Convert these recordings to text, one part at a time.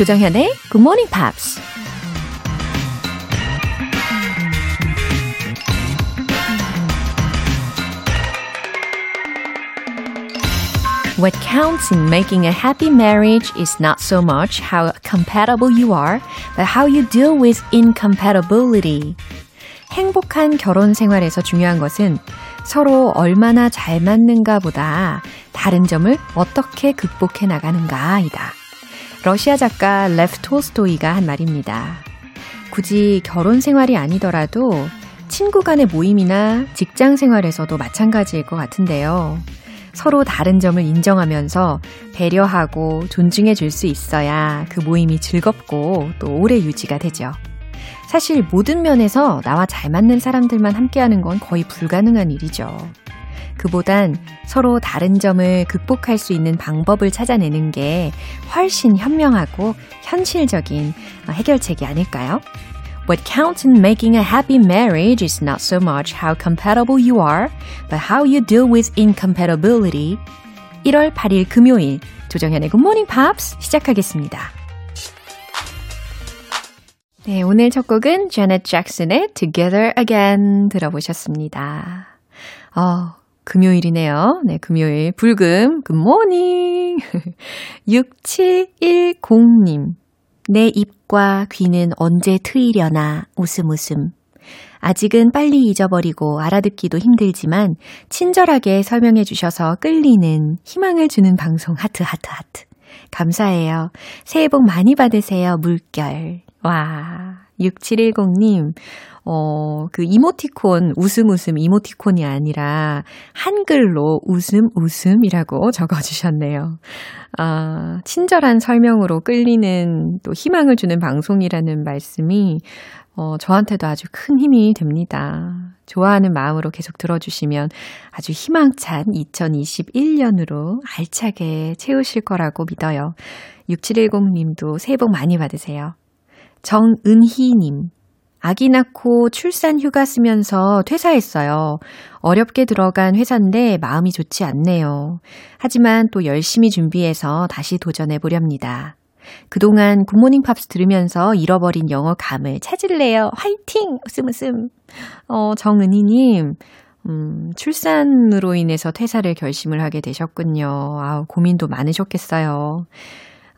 조정현의 Good Morning Pops. What counts in making a happy marriage is not so much how compatible you are, but how you deal with incompatibility. 행복한 결혼 생활에서 중요한 것은 서로 얼마나 잘 맞는가 보다 다른 점을 어떻게 극복해 나가는가이다. 러시아 작가 레프 톨스토이가 한 말입니다. 굳이 결혼 생활이 아니더라도 친구 간의 모임이나 직장 생활에서도 마찬가지일 것 같은데요. 서로 다른 점을 인정하면서 배려하고 존중해 줄 수 있어야 그 모임이 즐겁고 또 오래 유지가 되죠. 사실 모든 면에서 나와 잘 맞는 사람들만 함께하는 건 거의 불가능한 일이죠. 그보단 서로 다른 점을 극복할 수 있는 방법을 찾아내는 게 훨씬 현명하고 현실적인 해결책이 아닐까요? What counts in making a happy marriage is not so much how compatible you are, but how you deal with incompatibility. 1월 8일 금요일 조정현의 Good Morning Pops 시작하겠습니다. 네, 오늘 첫 곡은 Janet Jackson의 Together Again 들어보셨습니다. 어, 금요일이네요. 네, 금요일 불금 good morning 6710님 내 입과 귀는 언제 트이려나 웃음 웃음. 아직은 빨리 잊어버리고 알아듣기도 힘들지만 친절하게 설명해 주셔서 끌리는 희망을 주는 방송 하트 하트 하트. 감사해요. 새해 복 많이 받으세요. 물결. 와. 6710님, 어, 그 이모티콘, 웃음 웃음 이모티콘이 아니라 한글로 웃음 웃음이라고 적어주셨네요. 아, 친절한 설명으로 끌리는 또 희망을 주는 방송이라는 말씀이 어, 저한테도 아주 큰 힘이 됩니다. 좋아하는 마음으로 계속 들어주시면 아주 희망찬 2021년으로 알차게 채우실 거라고 믿어요. 6710님도 새해 복 많이 받으세요. 정은희님, 아기 낳고 출산 휴가 쓰면서 퇴사했어요. 어렵게 들어간 회사인데 마음이 좋지 않네요. 하지만 또 열심히 준비해서 다시 도전해 보렵니다. 그동안 굿모닝 팝스 들으면서 잃어버린 영어 감을 찾을래요. 화이팅! 웃음 웃음. 어, 정은희님, 음, 출산으로 인해서 퇴사를 결심을 하게 되셨군요. 아우, 고민도 많으셨겠어요.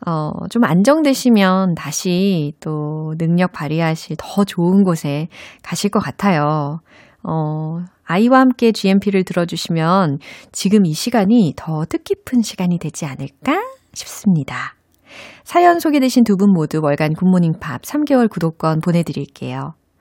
어, 좀 안정되시면 다시 또 능력 발휘하실 더 좋은 곳에 가실 것 같아요. 어, 아이와 함께 GMP를 들어주시면 지금 이 시간이 더 뜻깊은 시간이 되지 않을까 싶습니다. 사연 소개되신 두 분 모두 월간 굿모닝 팝 3개월 구독권 보내드릴게요.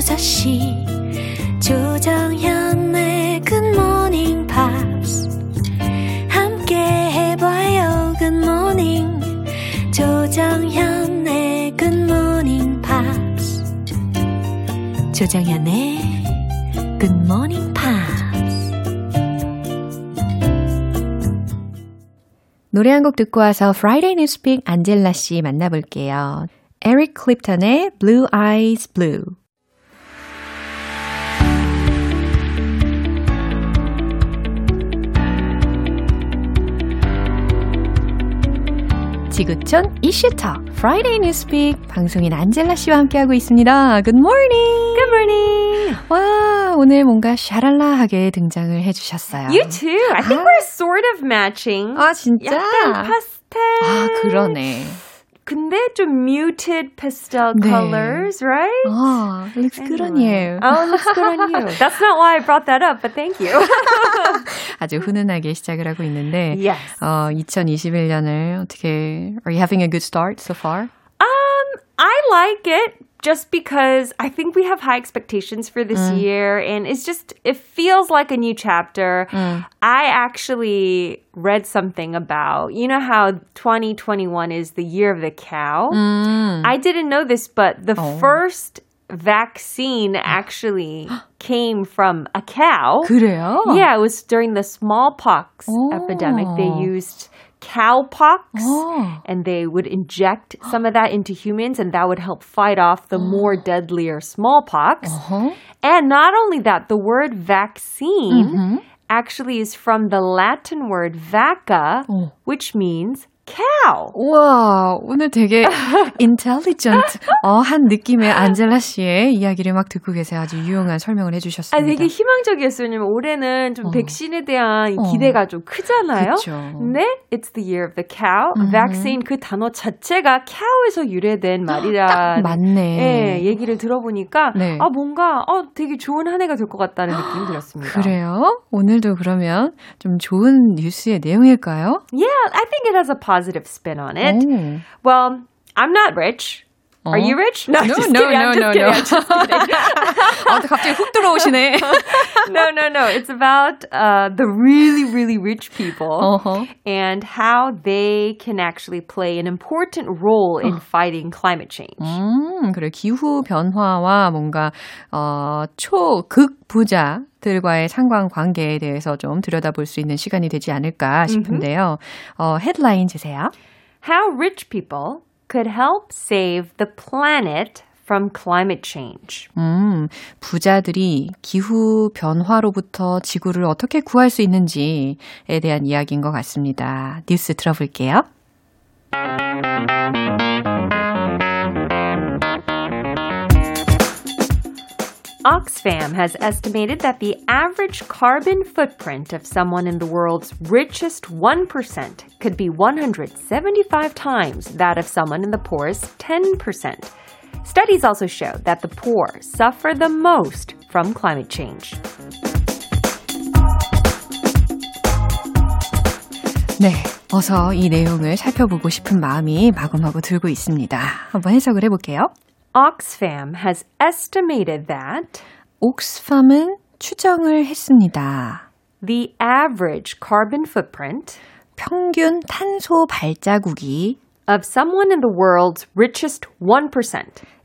5시. 조정현의 굿모닝 팝스 함께 해봐요 굿모닝 조정현의 굿모닝 팝스 조정현의 굿모닝 팝스 노래 한 곡 듣고 와서 Friday News Pick 안젤라 씨 만나볼게요. 에릭 클랩튼의 Blue Eyes Blue. 지구촌 이슈터 Friday Newspeak 방송인 안젤라 씨와 함께하고 있습니다. Good morning. Good morning. 와 오늘 뭔가 샤랄라하게 등장을 해주셨어요. You too. I think 아. we're sort of matching. 아 진짜? 약간 파스텔. 아 그러네. 근데 좀 muted pastel 네. colors, right? Oh, looks anyway. good on you. Oh, looks good on you. That's not why I brought that up, but thank you. 아주 훈훈하게 시작을 하고 있는데, yes. 어, 2021년을 어떻게, are you having a good start so far? Um, I like it. just because I think we have high expectations for this mm. year and it's just it feels like a new chapter. Mm. I actually read something about you know how 2021 is the year of the cow. Mm. I didn't know this but the oh. first vaccine actually came from a cow. 그래요? Yeah, it was during the smallpox oh. epidemic. They used cowpox oh. and they would inject some of that into humans and that would help fight off the more deadlier smallpox. Uh-huh. And not only that, the word vaccine mm-hmm. actually is from the Latin word vacca, oh. which means cow. 와, 오늘 되게 intelligent 어, 한 느낌의 안젤라 씨의 이야기를 막 듣고 계세요. 아주 유용한 설명을 해주셨습니다. 아, 되게 희망적이었어요. 왜냐면 올해는 좀 어. 백신에 대한 어. 기대가 좀 크잖아요. 그쵸. 네, it's the year of the cow. 음. vaccine 그 단어 자체가 cow에서 유래된 말이라. 맞네. 예, 얘기를 들어보니까 네. 아 뭔가 어 되게 좋은 한 해가 될 것 같다는 느낌이 들었습니다. 그래요? 오늘도 그러면 좀 좋은 뉴스의 내용일까요? Yeah, I think it has a positive spin on it. Oh. Well, I'm not rich. Are you rich? No, no, no, no, no, no. 아, 갑자기 훅 들어오시네. no, no, no. It's about uh, the really, really rich people uh-huh. and how they can actually play an important role in fighting climate change. 음, 그래 기후 변화와 뭔가 어, 초극 부자 들과의 상관 관계에 대해서 좀 들여다볼 수 있는 시간이 되지 않을까 싶은데요. 어, 헤드라인 주세요. How rich people could help save the planet from climate change. 음, 부자들이 기후 변화로부터 지구를 어떻게 구할 수 있는지에 대한 이야기인 것 같습니다. 뉴스 들어볼게요. Oxfam has estimated that the average carbon footprint of someone in the world's richest 1% could be 175 times that of someone in the poorest 10%. Studies also show that the poor suffer the most from climate change. 네, 어서 이 내용을 살펴보고 싶은 마음이 마구마구 들고 있습니다. 한번 해석을 해볼게요. Oxfam has estimated that 옥스팜은 추정을 했습니다. The average carbon footprint 평균 탄소 발자국이 of someone in the world's richest 1%.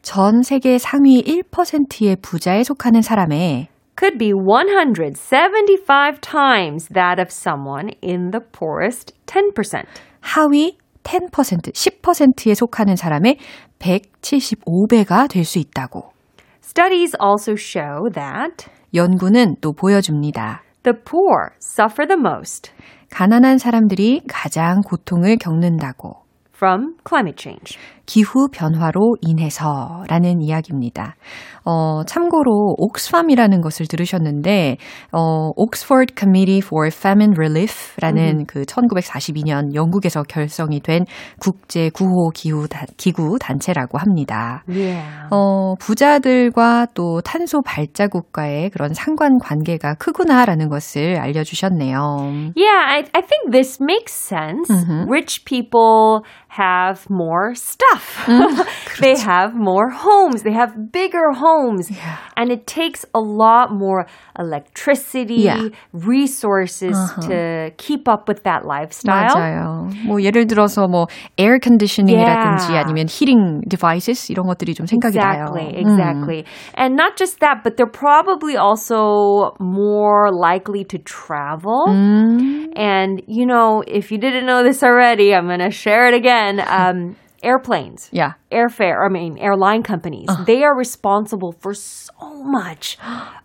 전 세계 상위 1%의 부자에 속하는 사람의 could be 175 times that of someone in the poorest 10%. 하위 10%, 10%에 속하는 사람의 175배가 될 수 있다고. Studies also show that 연구는 또 보여줍니다. The poor suffer the most. 가난한 사람들이 가장 고통을 겪는다고. From climate change. 기후 변화로 인해서라는 이야기입니다. 어, 참고로 옥스팜이라는 것을 들으셨는데 어, Oxford Committee for Famine Relief라는 음. 그 1942년 영국에서 결성이 된 국제 구호 기후 다, 기구 단체라고 합니다. Yeah. 어, 부자들과 또 탄소 발자국과의 그런 상관 관계가 크구나라는 것을 알려 주셨네요. Yeah, I, I think this makes sense. Mm-hmm. Rich people have more stuff. they have more homes. They have bigger homes. Yeah. And it takes a lot more electricity, yeah. resources uh-huh. to keep up with that lifestyle. 맞아요. 뭐 예를 들어서 뭐 에어 컨디셔닝이라든지 yeah. 아니면 히팅 디바이스 이런 것들이 좀 생각이 exactly, 나요. Exactly. Mm. And not just that, but they're probably also more likely to travel. Mm. And you know, if you didn't know this already, I'm going to share it again. Um, airplanes. Yeah. Airfare, I mean, airline companies. Uh. They are responsible for so much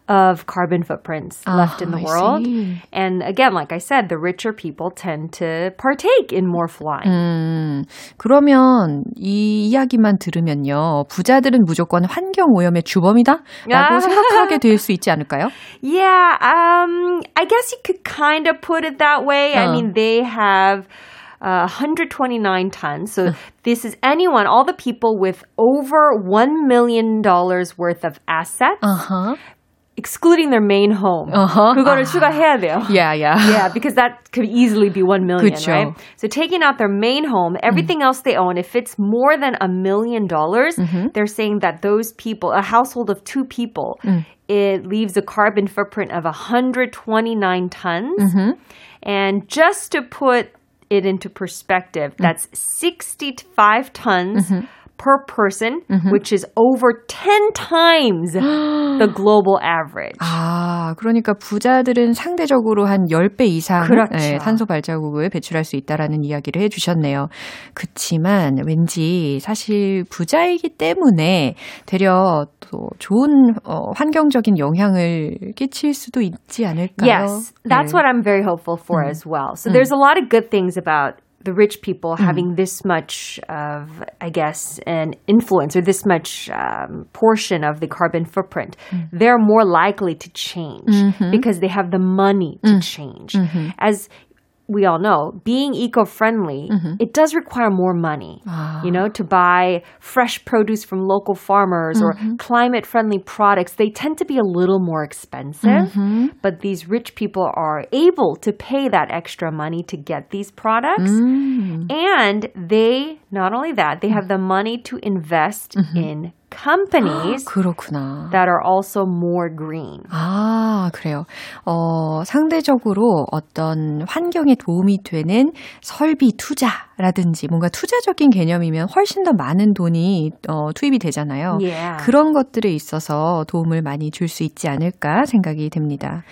of carbon footprints uh, left in the I world. See. And again, like I said, the richer people tend to partake in more flying. 음, 그러면 이 이야기만 들으면요. 부자들은 무조건 환경 오염의 주범이다? 라고 생각하게 될 수 있지 않을까요? Yeah, um, I guess you could kind of put it that way. I mean, they have uh, 129 tons. So this is anyone, all the people with over $1 million worth of assets. Uh-huh. excluding their main home. Uh-huh. 그거를 아. 추가해야 돼요. Yeah, yeah. Yeah, because that could easily be 1 million, 그쵸. right? So taking out their main home, everything else they own, if it's more than a million dollars, mm-hmm. they're saying that those people, a household of two people, mm. it leaves a carbon footprint of 129 tons. Mm-hmm. And just to put it into perspective, that's 65 tons mm-hmm per person, mm-hmm. which is over 10 times the global average. 아, 그러니까 부자들은 상대적으로 한 10배 이상 그렇죠. 네, 탄소 발자국을 배출할 수 있다라는 이야기를 해 주셨네요. 그렇지만 왠지 사실 부자이기 때문에 되려 또 좋은 어, 환경적인 영향을 끼칠 수도 있지 않을까요? Yes, that's 네. what I'm very hopeful for 음. as well. So 음. there's a lot of good things about the rich people mm. having this much of, I guess, an influence or this much um, portion of the carbon footprint, mm. they're more likely to change mm-hmm. because they have the money to mm. change. Mm-hmm. As we all know, being eco-friendly, mm-hmm. it does require more money, ah. you know, to buy fresh produce from local farmers mm-hmm. or climate-friendly products. They tend to be a little more expensive, mm-hmm. but these rich people are able to pay that extra money to get these products. Mm. And they, not only that, they have the money to invest mm-hmm. in companies 그렇구나. that are also more green. 아, 그래요. 어, 상대적으로 어떤 환경에 도움이 되는 설비 투자라든지 뭔가 투자적인 개념이면 훨씬 더 많은 돈이 어, 투입이 되잖아요. Yeah. 그런 것들에 있어서 도움을 많이 줄 수 있지 않을까 생각이 됩니다.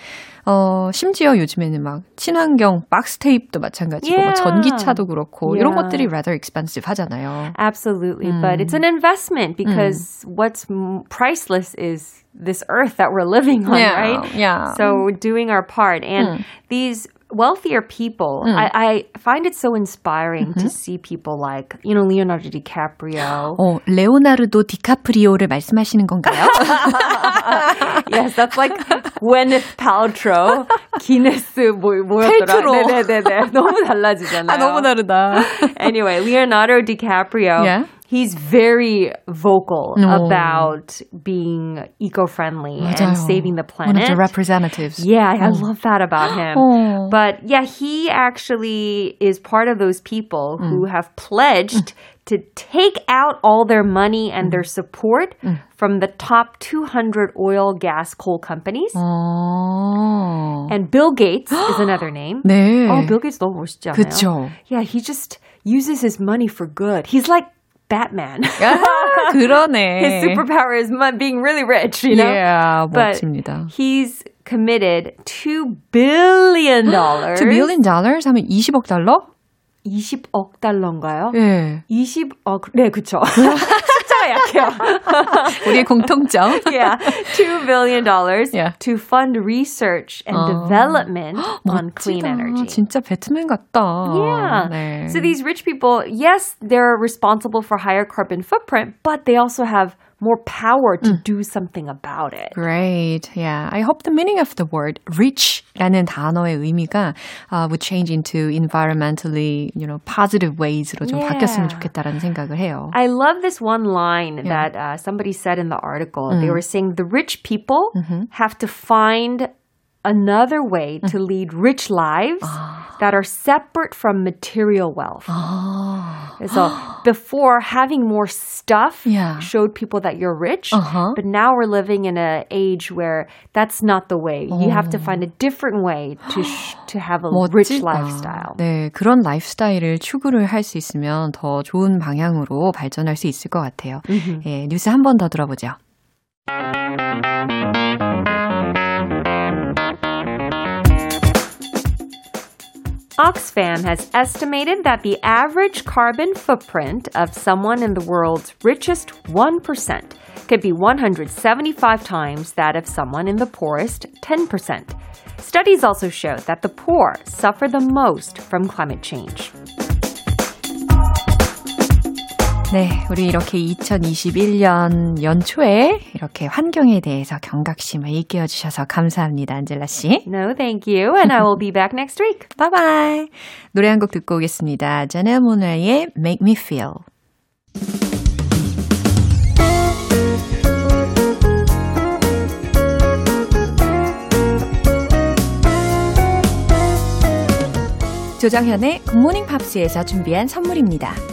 어, 심지어 요즘에는 막 친환경 박스 테이프도 마찬가지고 yeah. 막 전기차도 그렇고 yeah. 이런 것들이 rather expensive 하잖아요. Absolutely, 음. but it's an investment because 음. what's priceless is this earth that we're living on, yeah. right? Yeah. So doing our part and 음. these wealthier people, mm. I, I, find it so inspiring mm-hmm. to see people like, you know, Leonardo DiCaprio. 어, 레오나르도 디카프리오를 말씀하시는 건가요? yes, that's like Gwyneth Paltrow, 기네스 뭐, 뭐였더라? 펠트로. 네네네. 너무 달라지잖아요. 아, 너무 다르다. anyway, Leonardo DiCaprio. Yeah. he's very vocal no. about being eco-friendly 맞아요. and saving the planet. One of the representatives. Yeah, I love that about him. Oh. But yeah, he actually is part of those people mm. who have pledged mm. to take out all their money and mm. their support mm. from the top 200 oil, gas, coal companies. Oh. And Bill Gates is another name. 네. Oh, Bill Gates 너무 멋있지 않아요? 그쵸. Yeah, he just uses his money for good. He's like Batman. 아, 그러네. His superpower is being really rich, you know? Yeah, 멋집니다. But he's committed 2 billion dollars. 2 billion dollars 하면 20억 달러? 20억 달러인가요? 네. 20억, 네, 그쵸. 숫자가 약해요. 우리의 공통점. yeah. $2 billion yeah. to fund research and 어. development on clean energy. 진짜 배트맨 같다. Yeah. 네. So these rich people, yes, they're responsible for higher carbon footprint, but they also have more power to mm. do something about it. Great. Yeah. I hope the meaning of the word rich라는 단어의 의미가 uh, would change into environmentally, you know, positive ways로 좀 yeah. 바뀌었으면 좋겠다라는 생각을 해요. I love this one line yeah. that uh, somebody said in the article. Mm. They were saying the rich people mm-hmm. have to find another way to lead rich lives that are separate from material wealth. So before having more stuff yeah. showed people that you're rich, uh-huh. but now we're living in an age where that's not the way. You have to find a different way to sh- to have a 멋지다. rich lifestyle. 네, 그런 라이프스타일을 추구를 할 수 있으면 더 좋은 방향으로 발전할 수 있을 것 같아요. 예, 뉴스 한 번 더 들어보죠. Oxfam has estimated that the average carbon footprint of someone in the world's richest 1% could be 175 times that of someone in the poorest 10%. Studies also show that the poor suffer the most from climate change. 네, 우리 이렇게 2021년 연초에 이렇게 환경에 대해서 경각심을 일깨워 주셔서 감사합니다, 안젤라 씨. No, thank you, and I will be back next week. Bye bye. 노래 한 곡 듣고 오겠습니다. 자네 모나의 Make Me Feel. 조정현의 굿모닝 팝스에서 준비한 선물입니다.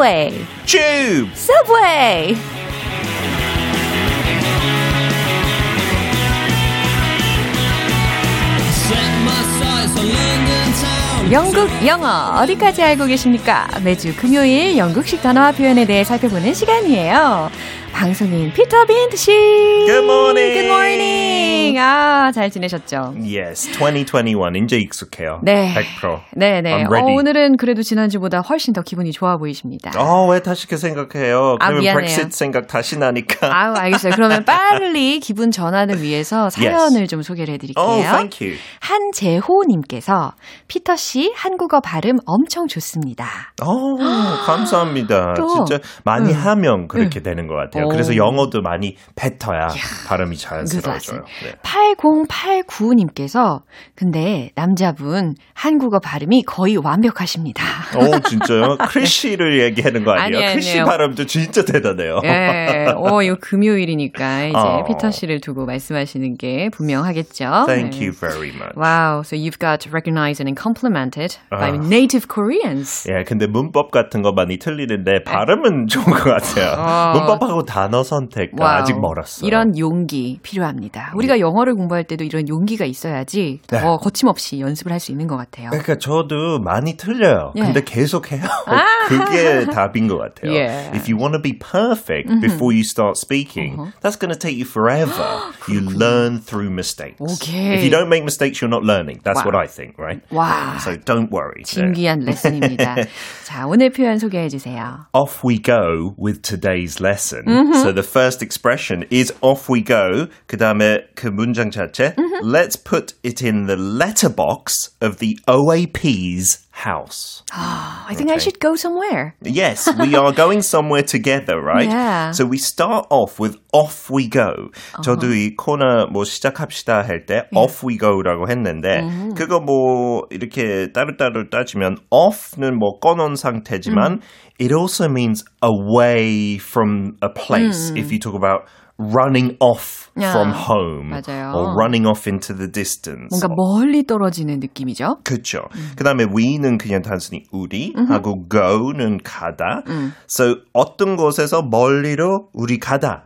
Subway! Tube. Subway! 영국 영어 어디까지 알고 계십니까? 매주 금요일 영국식 단어와 표현에 대해 살펴보는 시간이에요. 방송인 피터 빈트 씨. Good morning. Good morning. 아, 잘 지내셨죠? Yes, 2021 이제 익숙해요. 네. 100%. 네, 네. 어. 오늘은 그래도 지난주보다 훨씬 더 기분이 좋아 보이십니다. 어, 왜 다시 그 생각해요? 아, 그러면. 브렉시트 생각 다시 나니까. 아유, 알겠어요. 그러면 빨리 기분 전환을 위해서 사연을 좀 소개를 해 드릴게요. Oh, thank you. 한재호 님께서 피터 씨 한국어 발음 엄청 좋습니다. 어, 감사합니다. 또, 진짜 많이 응. 하면 그렇게 되는 것 같아요. 오. 그래서 영어도 많이 뱉어야 발음이 그 자연스러워져요. 네. 8089님께서 근데 남자분 한국어 발음이 거의 완벽하십니다. 오, 진짜요? 크리쉬를 얘기하는 거 아니에요? 아니에요, 크리쉬. 발음도 진짜 대단해요. 예, 어, 이거 금요일이니까 이제 어. 피터 씨를 두고 말씀하시는 게 분명하겠죠. Thank 네. you very much. Wow, so you've got recognized and complimented by 아. native Koreans. 예, 근데 문법 같은 거 많이 틀리는데 발음은 좋은 것 같아요. 어. 문법하고 단어 선택. 아직 멀었어요. 이런 용기 필요합니다. 우리가 영어를 공부할 때도 이런 용기가 있어야지 더 네. 거침없이 연습을 할 수 있는 것 같아요. 그러니까 저도 많이 틀려요. 예. 근데 계속 해요. 그게 답인 것 같아요. 예. If you want to be perfect before you start speaking, that's going to take you forever. you learn through mistakes. 오케이. If you don't make mistakes, you're not learning. That's 와우. what I think, right? 와, So don't worry. 네. 진귀한 레슨입니다. 자, 오늘 표현 소개해 주세요. Off we go with today's lesson. So the first expression is off we go. 그 다음에 그 문장 자체. Let's put it in the letterbox of the OAP's house. I think I Okay. should go somewhere. Yes, we are going somewhere together, right? Yeah. So we start off with off we go. 저도 이 코너 뭐 시작합시다 할 때 off we go라고 했는데 그거 뭐 이렇게 따로따로 따지면 off는 뭐 꺼놓은 상태지만 it also means away from a place. If you talk about running off 야, from home 맞아요. or running off into the distance. 뭔가 멀리 떨어지는 느낌이죠. 그렇죠. 그다음에 we는 그냥 단순히 우리 하고 go는 가다. So 어떤 곳에서 멀리로 우리 가다.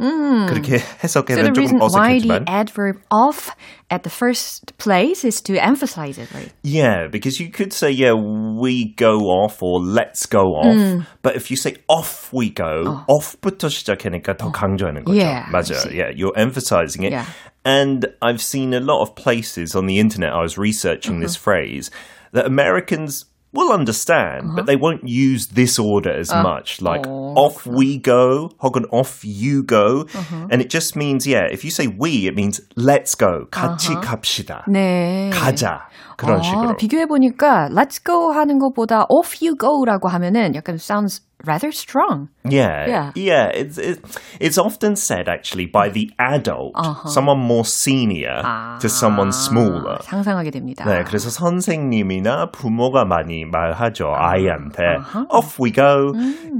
그렇게 So the 해석하면 reason 조금 why the 어색하지만 adverb off at the first place is to emphasize it, right? Yeah, because you could say, yeah, we go off or let's go off. But if you say off we go, off부터 시작하니까 더 강조하는 거죠. Yeah, I 맞아요. see. Yeah, you're emphasizing it. Yeah. And I've seen a lot of places on the internet, I was researching this phrase, that Americans will understand, but they won't use this order as much. Like off we go, 혹은 off you go. And it just means, yeah, if you say we, it means let's go. 같이 갑시다. 네. 가자. 그런 식으로. 비교해 보니까 let's go 하는 것보다 off you go라고 하면은 약간 sounds rather strong. Yeah, Yeah. yeah. It's it, it's often said actually by the adult, someone more senior to someone smaller. 상상하게 됩니다. 네, 그래서 선생님이나 부모가 많이 말하죠 아이한테. Off we go.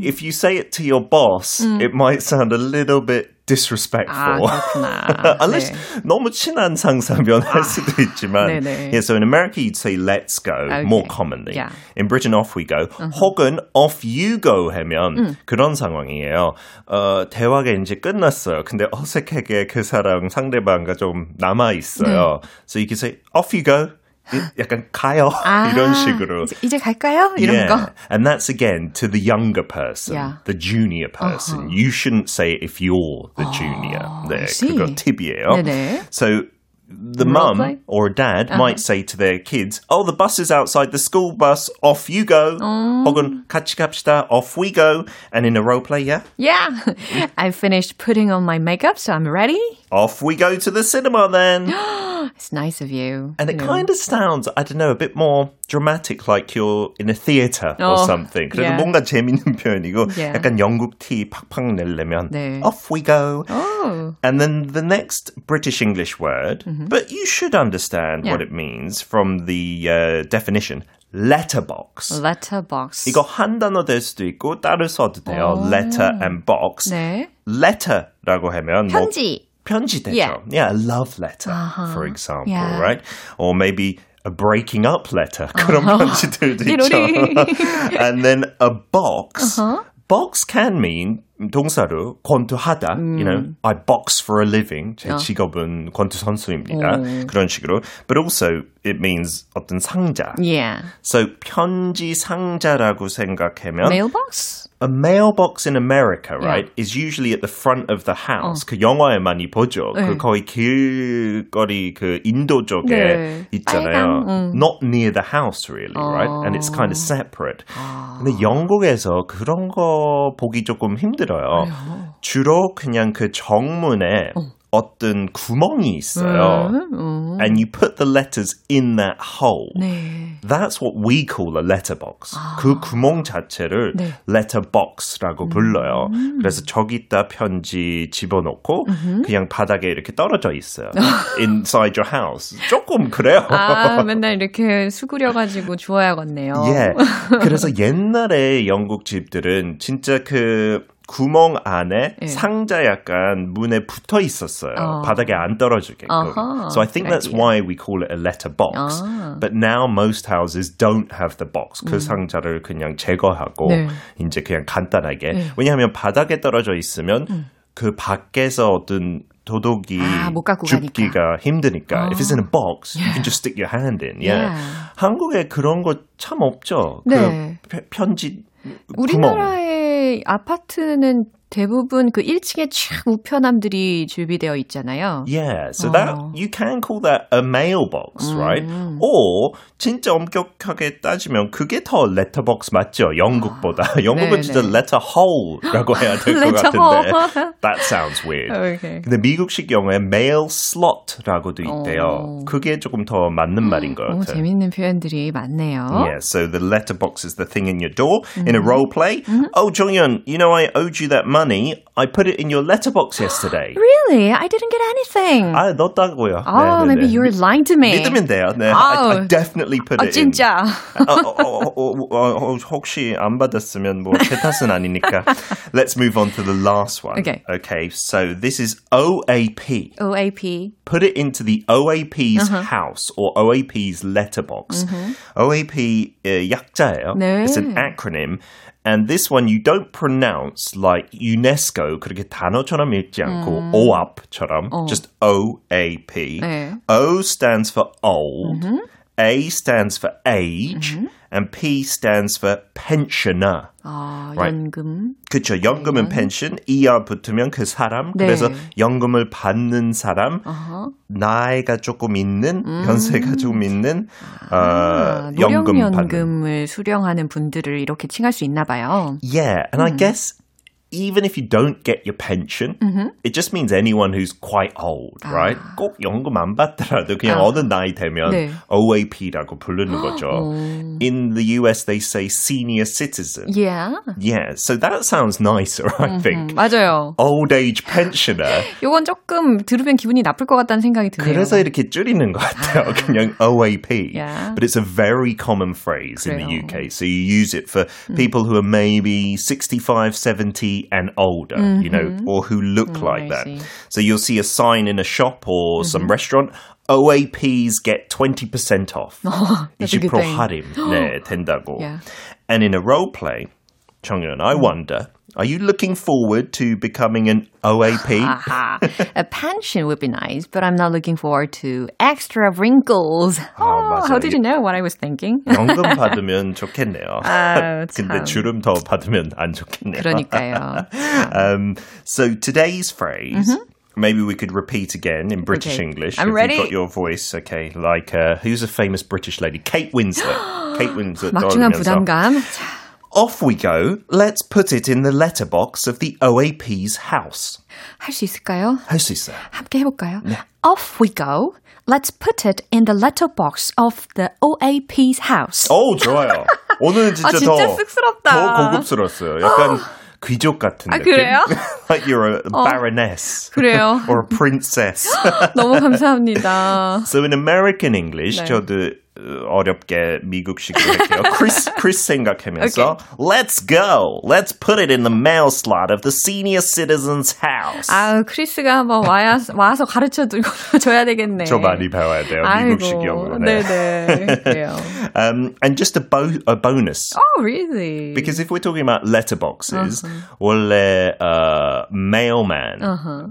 If you say it to your boss, it might sound a little bit 아, disrespectful. 그렇구나. Unless 네. 너무 친한 상사면 할 수도 있지만. 네네. Yeah, so in America you'd say let's go more Okay. commonly. Yeah. In Britain off we go. 혹은 off you go 하면 그런 상황이에요. 어, 대화가 이제 끝났어요. 근데 어색하게 그 사람 상대방과 좀 남아 있어요. So you can say off you go. 이- 약간 가요 아, 이런 식으로. 이제, 이제 갈까요? 이런 yeah. 거. And that's again to the younger person, Yeah. the junior person. You shouldn't say it if you're the junior. 네, see. 그거 팁이에요. 네네. So the Role mum play? or dad might say to their kids, "Oh, the bus is outside the school bus. Off you go." 혹은 같이 갑시다. Off we go. And in a role play, yeah, Yeah. I finished putting on my makeup, so I'm ready. off we go to the cinema then. It's nice of you. And it you know. kind of sounds, I don't know, a bit more dramatic, like you're in a theatre or Oh, something. 그래도 yeah. 뭔가 재밌는 표현이고, Yeah. 약간 영국 티 팍팍 내려면, 네. off we go. Oh. And then the next British English word, but you should understand what Mm-hmm. Yeah. it means from the uh, definition. Letterbox. Letterbox. 이거 한 단어 될 수도 있고 따로 써도 돼요. Letter and box. 네. Letter라고 하면 뭐 편지. 편지 되죠. Yeah. Yeah, a love letter, for example, Yeah. right? Or maybe a breaking up letter. 그런 편지들도 있죠. 띠로리. and then a box. Box can mean 동사로 권투하다. You know, I box for a living. 제 직업은 권투 선수입니다. 그런 식으로. But also it means 어떤 상자. Yeah. So 편지 상자라고 생각하면 Mailbox? A mailbox in America, right, is usually at the front of the house. 그 영화에 많이 보죠. 그 네. 거의 길거리 그 인도 쪽에 네. 있잖아요. 빨강, 음. Not near the house, really, right? And it's kind of separate. 근데 영국에서 그런 거 보기 조금 힘들어요. 주로 그냥 그 정문에 어 떤 구멍이 있어요. 음. And you put the letters in that hole. 네. That's what we call a letterbox. 그 구멍 자체를 네. letterbox라고 불러요. 그래서 저기다 편지 집어넣고 그냥 바닥에 이렇게 떨어져 있어요. Inside your house. 조금 그래요. 아, 맨날 이렇게 수그려가지고 주워야겠네요. 예. 그래서 옛날에 영국 집들은 진짜 그 구멍 안에 예. 상자 약간 문에 붙어 있었어요. 어. 바닥에 안 떨어지게끔. 어허, so I think that's idea. why we call it a letter box. 아. But now most houses don't have the box. 그 상자를 그냥 제거하고 네. 이제 그냥 간단하게. 왜냐하면 바닥에 떨어져 있으면 그 밖에서 어떤 도둑이 아, 줍기가 힘드니까. If it's in a box, you can just stick your hand in. Yeah. Yeah. 한국에 그런 거 참 없죠. 네. 그 펴- 편지. 우리나라의 아파트는 대부분 그 1층에 촥 우편함들이 준비되어 있잖아요. Yeah, so that 어. you can call that a mailbox, right? Or 진짜 엄격하게 따지면 그게 더 letterbox 맞죠? 영국보다. 영국은 네, 진짜 네. letter hole라고 해야 될 것 같은데. That sounds weird. Okay. 근데 미국식 영어에 mail slot라고도 있대요. 어. 그게 조금 더 맞는 말인 것 오, 같아요. 재밌는 표현들이 많네요. Yeah, so the letterbox is the thing in your door. In a role play, oh, Jonghyun, you know I owed you that money. I put it in your letterbox yesterday. Really? I didn't get anything. 아, 넣었다고요. oh, 네, 네, maybe 네. you're lying to me. 믿으면 돼요. 네, I, 아우. I definitely put 아, it in. 진짜. 어, 어, 어, 어, 어, 어, 혹시 안 받았으면 뭐 제 탓은 아니니까. Let's move on to the last one. Okay. Okay, so this is OAP. OAP. Put it into the OAP's house or OAP's letterbox. OAP uh, 약자예요. 네. It's an acronym. And this one you don't pronounce like UNESCO 그렇게 단어처럼 읽지 않고 OAP처럼 just OAP. 네. O stands for old, A stands for age, And P stands for pensioner. 아, Right. 연금. 그쵸. 연금은 pension, ER 붙으면 그 사람. 네. 그래서 연금을 받는 사람, 어허. 나이가 조금 있는, 연세가 조금 있는, 어, 아, 연금 받는. 노령연금을 수령하는 분들을 이렇게 칭할 수 있나 봐요. Yeah, and I guess even if you don't get your pension, it just means anyone who's quite old, right? 꼭 연금 안 받더라도 그냥 아. 어느 나이 되면 네. OAP라고 부르는 거죠. In the US, they say senior citizen. Yeah. Yeah, so that sounds nicer, I think. 맞아요. Old age pensioner. 요건 조금 들으면 기분이 나쁠 것 같다는 생각이 드네요. 그래서 이렇게 줄이는 것 같아요. 그냥 OAP. Yeah. But it's a very common phrase in the 그래요. UK. So you use it for people who are maybe 65, 70 and older, you know, or who look like I that. see. So you'll see a sign in a shop or some restaurant. OAPs get 20% off. that's a good thing. 할인 네, 된다고. Yeah. And in a role play, 정연, I wonder, are you looking forward to becoming an OAP? Aha. A pension would be nice, but I'm not looking forward to extra wrinkles. Oh, 맞아요. how did you know what I was thinking? 연금 받으면 좋겠네요. 아, 근데 참. 주름 더 받으면 안 좋겠네요. 그러니까요. um, so today's phrase, maybe we could repeat again in British Okay. English. I'm if ready. You've got your voice, okay? Like uh, who's a famous British lady? Kate Winslet. Kate Winslet. 막중한 떠오르면서. 부담감. Off we go. Let's put it in the letterbox of the OAP's house. 할 수 있을까요? 할 수 있어요. 함께 해볼까요? Off we go. Let's put it in the letterbox of the OAP's house. 오 좋아요. 오늘은 진짜, 아, 진짜 더, 쑥스럽다. 더 고급스러웠어요. 약간 귀족 같은 아, 느낌. 그래요? like you're a baroness. 그래요. or a princess. 너무 감사합니다. so in American English, 네. 저도 어, 어렵게 미국식으로 할게요. 크리스, 크리스 생각하면서 Let's go. Let's put it in the mail slot of the senior citizen's house. 아유, 크리스가 한번 와야, 와서 가르쳐 주- 줘야 되겠네. 저 많이 배워야 돼요. 미국식 영어. 네. 네네. 그래요. Um, and just a, bo- a bonus. Oh, really? Because if we're talking about letterboxes, Uh-huh. 원래 uh, mailman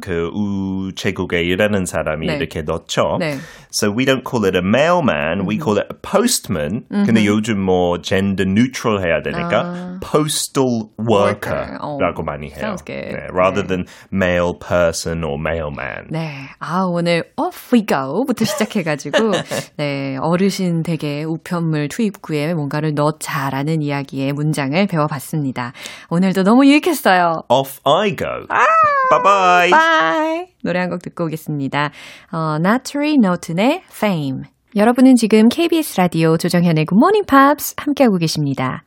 그 우체국에 일하는 사람이 네. 이렇게 넣죠. 네. So we don't call it a mailman, we call it postman. 근데 요즘 뭐 gender neutral 해야 되니까 postal worker라고 어, 많이 해요. sounds good. 네, rather 네. than mail person or mailman. 네. 아, 오늘 off we go부터 시작해 가지고, 네. 어르신 댁에 우편물 투입구에 뭔가를 넣자라는 이야기의 문장을 배워 봤습니다. 오늘도 너무 유익했어요. Off I go. Bye bye. Bye. 노래 한 곡 듣고 오겠습니다. 어, Natalie Norton의 Fame. 여러분은 지금 KBS 라디오 조정현의 Morning Pops 함께하고 계십니다.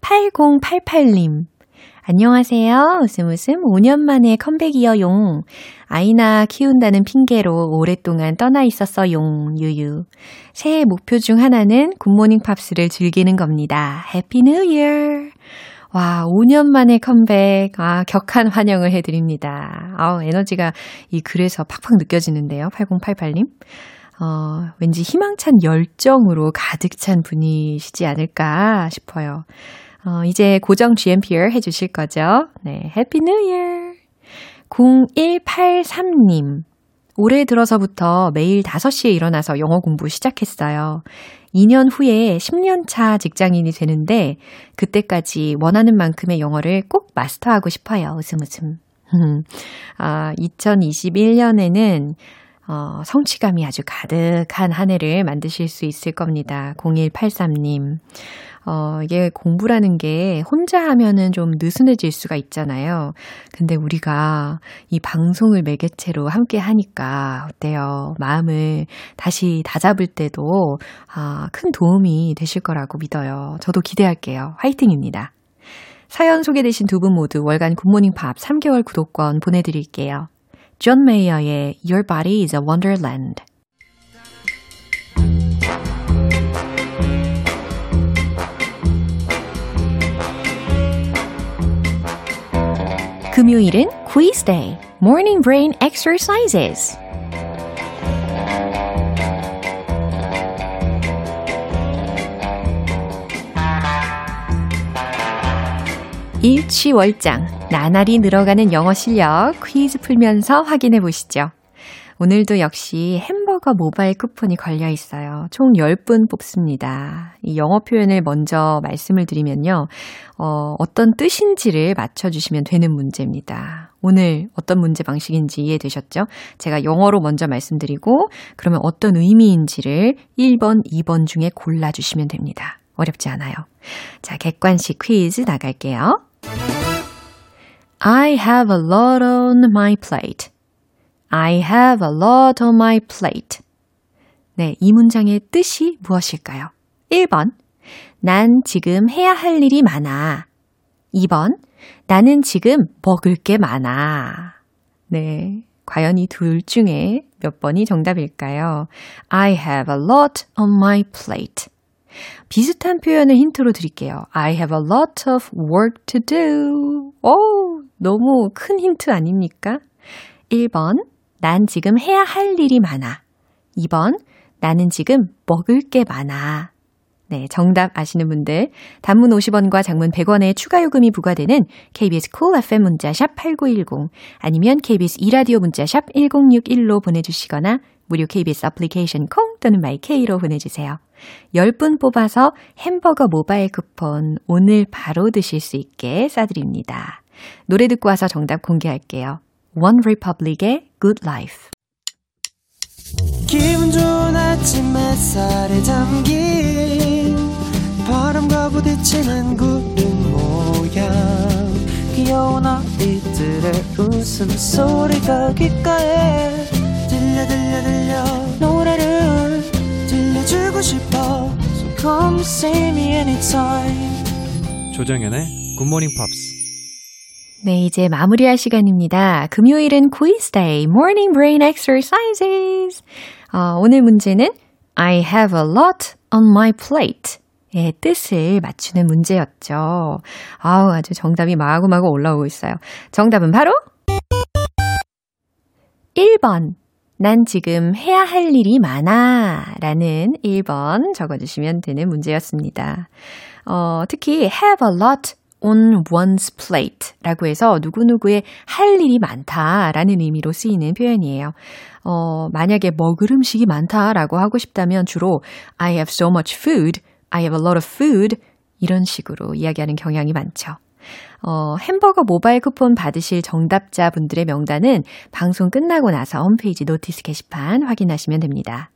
8088님. 안녕하세요. 웃음 웃음 5년 만에 컴백이어용. 아이 낳아 키운다는 핑계로 오랫동안 떠나 있었어용. 유유. 새해 목표 중 하나는 굿모닝 팝스를 즐기는 겁니다. Happy New Year. 와, 5년 만에 컴백. 아, 격한 환영을 해드립니다. 아우, 에너지가 이 글에서 팍팍 느껴지는데요. 8088님. 어, 왠지 희망찬 열정으로 가득 찬 분이시지 않을까 싶어요. 어, 이제 고정 GMPer 해주실 거죠? 네, Happy New Year. 0183님. 올해 들어서부터 매일 5시에 일어나서 영어 공부 시작했어요. 2년 후에 10년 차 직장인이 되는데 그때까지 원하는 만큼의 영어를 꼭 마스터하고 싶어요. 웃음 웃음. 아, 2021년에는 어, 성취감이 아주 가득한 한 해를 만드실 수 있을 겁니다. 0183님. 어, 이게 공부라는 게 혼자 하면은 좀 느슨해질 수가 있잖아요. 근데 우리가 이 방송을 매개체로 함께 하니까 어때요? 마음을 다시 다잡을 때도 아, 큰 도움이 되실 거라고 믿어요. 저도 기대할게요. 화이팅입니다. 사연 소개되신 두 분 모두 월간 굿모닝 팝스 3개월 구독권 보내드릴게요. 존 메이어의 Your Body is a Wonderland. 금요일은 quiz day, morning brain exercises. 일취월장, 나날이 늘어가는 영어 실력 퀴즈 풀면서 확인해 보시죠. 오늘도 역시 햄버거 모바일 쿠폰이 걸려 있어요. 총 10분 뽑습니다. 이 영어 표현을 먼저 말씀을 드리면요. 어, 어떤 뜻인지를 맞춰주시면 되는 문제입니다. 오늘 어떤 문제 방식인지 이해되셨죠? 제가 영어로 먼저 말씀드리고, 그러면 어떤 의미인지를 1번, 2번 중에 골라주시면 됩니다. 어렵지 않아요. 자, 객관식 퀴즈 나갈게요. I have a lot on my plate. I have a lot on my plate. 네, 이 문장의 뜻이 무엇일까요? 1번. 난 지금 해야 할 일이 많아. 2번. 나는 지금 먹을 게 많아. 네. 과연 이 둘 중에 몇 번이 정답일까요? I have a lot on my plate. 비슷한 표현을 힌트로 드릴게요. I have a lot of work to do. 오, 너무 큰 힌트 아닙니까? 1번, 난 지금 해야 할 일이 많아. 2번, 나는 지금 먹을 게 많아. 네, 정답 아시는 분들 단문 50원과 장문 100원의 추가 요금이 부과되는 KBS 쿨 cool FM 문자샵 8910 아니면 KBS 이라디오 문자샵 1061로 보내 주시거나 무료 KBS 애플리케이션 콩 또는 마이케이로 보내 주세요. 10분 뽑아서 햄버거 모바일 쿠폰 오늘 바로 드실 수 있게 싸드립니다. 노래 듣고 와서 정답 공개할게요. One Republic의 Good Life. 기분 좋은 아침 햇살에 담긴 바람과 부딪히는 구름 모양 귀여운 아이들의 웃음소리가 귓가에 들려 들려 들려 노래를 들려주고 싶어 So come see me anytime 조정연의 굿모닝 팝스 네, 이제 마무리할 시간입니다. 금요일은 quiz day, morning brain exercises. 어, 오늘 문제는 I have a lot on my plate. 의 뜻을 맞추는 문제였죠. 아우, 아주 정답이 마구마구 올라오고 있어요. 정답은 바로 1번. 난 지금 해야 할 일이 많아. 라는 1번 적어주시면 되는 문제였습니다. 어, 특히 have a lot on one's plate 라고 해서 누구누구의 할 일이 많다 라는 의미로 쓰이는 표현이에요. 어, 만약에 먹을 음식이 많다 라고 하고 싶다면 주로 I have so much food, I have a lot of food 이런 식으로 이야기하는 경향이 많죠. 어, 햄버거 모바일 쿠폰 받으실 정답자 분들의 명단은 방송 끝나고 나서 홈페이지 notice 게시판 확인하시면 됩니다.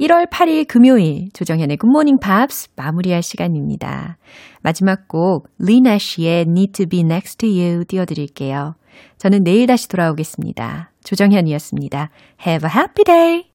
1월 8일 금요일 조정현의 굿모닝 팝스 마무리할 시간입니다. 마지막 곡 리 내쉬의 Need to be next to you 띄워드릴게요. 저는 내일 다시 돌아오겠습니다. 조정현이었습니다. Have a happy day!